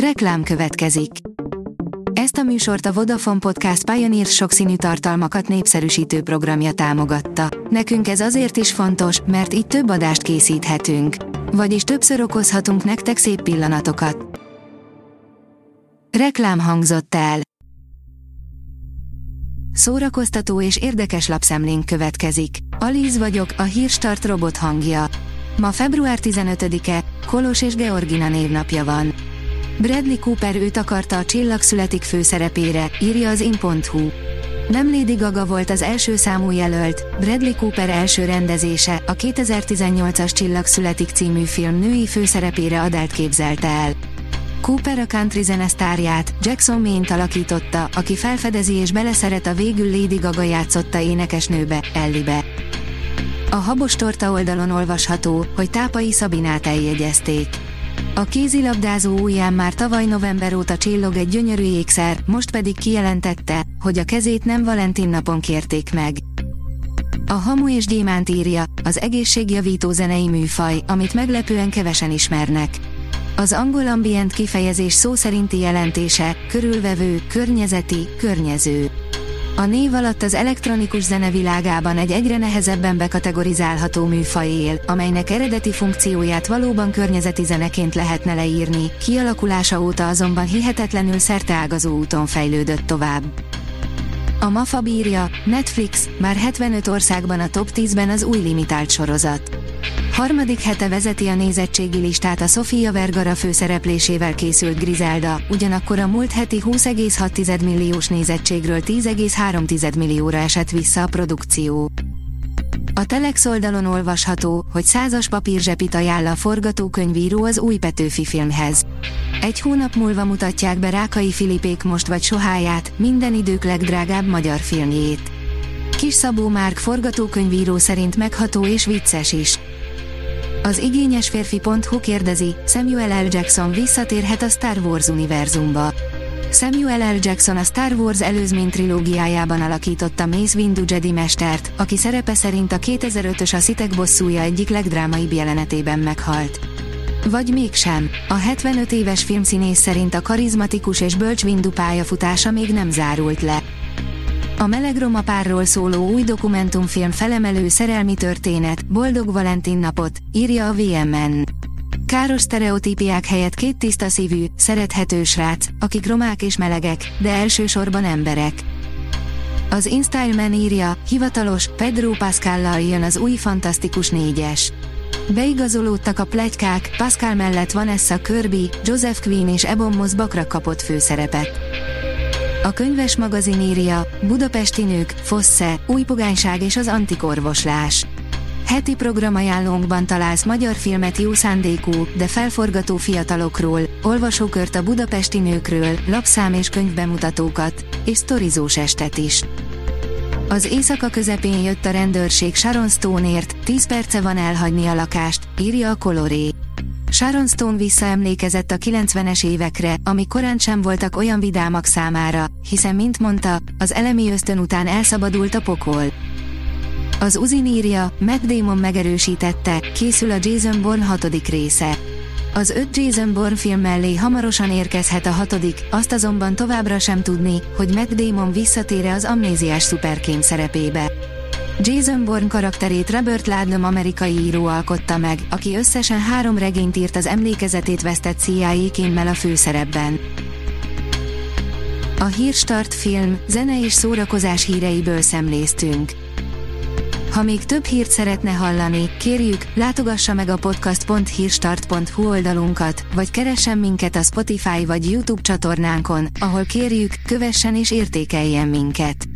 Reklám következik. Ezt a műsort a Vodafone Podcast Pioneer sokszínű tartalmakat népszerűsítő programja támogatta. Nekünk ez azért is fontos, mert így több adást készíthetünk. Vagyis többször okozhatunk nektek szép pillanatokat. Reklám hangzott el. Szórakoztató és érdekes lapszemlénk következik. Alíz vagyok, a hírstart robot hangja. Ma február 15-e, Kolos és Georgina névnapja van. Bradley Cooper őt akarta a Csillag születik főszerepére, írja az in.hu. Nem Lady Gaga volt az első számú jelölt, Bradley Cooper első rendezése, a 2018-as Csillag születik című film női főszerepére adált képzelte el. Cooper a country zenesztárját, Jackson Maine alakította, aki felfedezi és beleszeret a végül Lady Gaga játszotta énekesnőbe, Ellibe. A habos torta oldalon olvasható, hogy Tápai Szabinát eljegyezték. A kézilabdázó ujján már tavaly november óta csillog egy gyönyörű ékszer, most pedig kijelentette, hogy a kezét nem Valentin napon kérték meg. A Hamu és Gyémánt írja, az egészségjavító zenei műfaj, amit meglepően kevesen ismernek. Az angol ambient kifejezés szó szerinti jelentése, körülvevő, környezeti, környező. A név alatt az elektronikus zene világában egy egyre nehezebben bekategorizálható műfaj él, amelynek eredeti funkcióját valóban környezeti zeneként lehetne leírni, kialakulása óta azonban hihetetlenül szerteágazó úton fejlődött tovább. A MAFA bírja, Netflix, már 75 országban a top 10-ben az új limitált sorozat. Harmadik hete vezeti a nézettségi listát a Sofia Vergara főszereplésével készült Griselda, ugyanakkor a múlt heti 20,6 milliós nézettségről 10,3 millióra esett vissza a produkció. A Telex oldalon olvasható, hogy százas papírzsepit ajánl a forgatókönyvíró az új Petőfi filmhez. Egy hónap múlva mutatják be Rákai Filipék most vagy soháját, minden idők legdrágább magyar filmjét. Kis Szabó Márk forgatókönyvíró szerint megható és vicces is. Az igényes férfi.hu kérdezi, Samuel L. Jackson visszatérhet a Star Wars univerzumba. Samuel L. Jackson a Star Wars előzmény trilógiájában alakította Mace Windu Jedi mestert, aki szerepe szerint a 2005-ös a Szitek bosszúja egyik legdrámaibb jelenetében meghalt. Vagy mégsem, a 75 éves filmszínész szerint a karizmatikus és bölcs Windu pályafutása még nem zárult le. A meleg roma párról szóló új dokumentumfilm felemelő szerelmi történet, Boldog Valentin napot, írja a VMN. Káros sztereotípiák helyett két tiszta szívű, szerethető srác, akik romák és melegek, de elsősorban emberek. Az InStyleman írja, hivatalos, Pedro Pascallal jön az új Fantasztikus négyes. Beigazolódtak a plegykák, Pascal mellett Vanessa Kirby, Joseph Quinn és Ebon Moss bakra kapott főszerepet. A könyves magazin írja, Budapesti nők, Fosse, új pogányság és az antikorvoslás. Heti programajánlónkban találsz magyar filmet jó szándékú, de felforgató fiatalokról, olvasókört a budapesti nőkről, lapszám és könyvbemutatókat, és sztorizós estet is. Az éjszaka közepén jött a rendőrség Sharon Stone-ért, 10 perce van elhagyni a lakást, írja a Coloré. Sharon Stone visszaemlékezett a 90-es évekre, amik korán sem voltak olyan vidámak számára, hiszen mint mondta, az elemi ösztön után elszabadult a pokol. Az Uzin írja, Matt Damon megerősítette, készül a Jason Bourne hatodik része. Az öt Jason Bourne film mellé hamarosan érkezhet a hatodik, azt azonban továbbra sem tudni, hogy Matt Damon visszatére az amnéziás szuperkém szerepébe. Jason Bourne karakterét Robert Ludlum amerikai író alkotta meg, aki összesen három regényt írt az emlékezetét vesztett CIA kémmel a főszerepben. A Hírstart film, zene és szórakozás híreiből szemléztünk. Ha még több hírt szeretne hallani, kérjük, látogassa meg a podcast.hírstart.hu oldalunkat, vagy keressen minket a Spotify vagy YouTube csatornánkon, ahol kérjük, kövessen és értékeljen minket.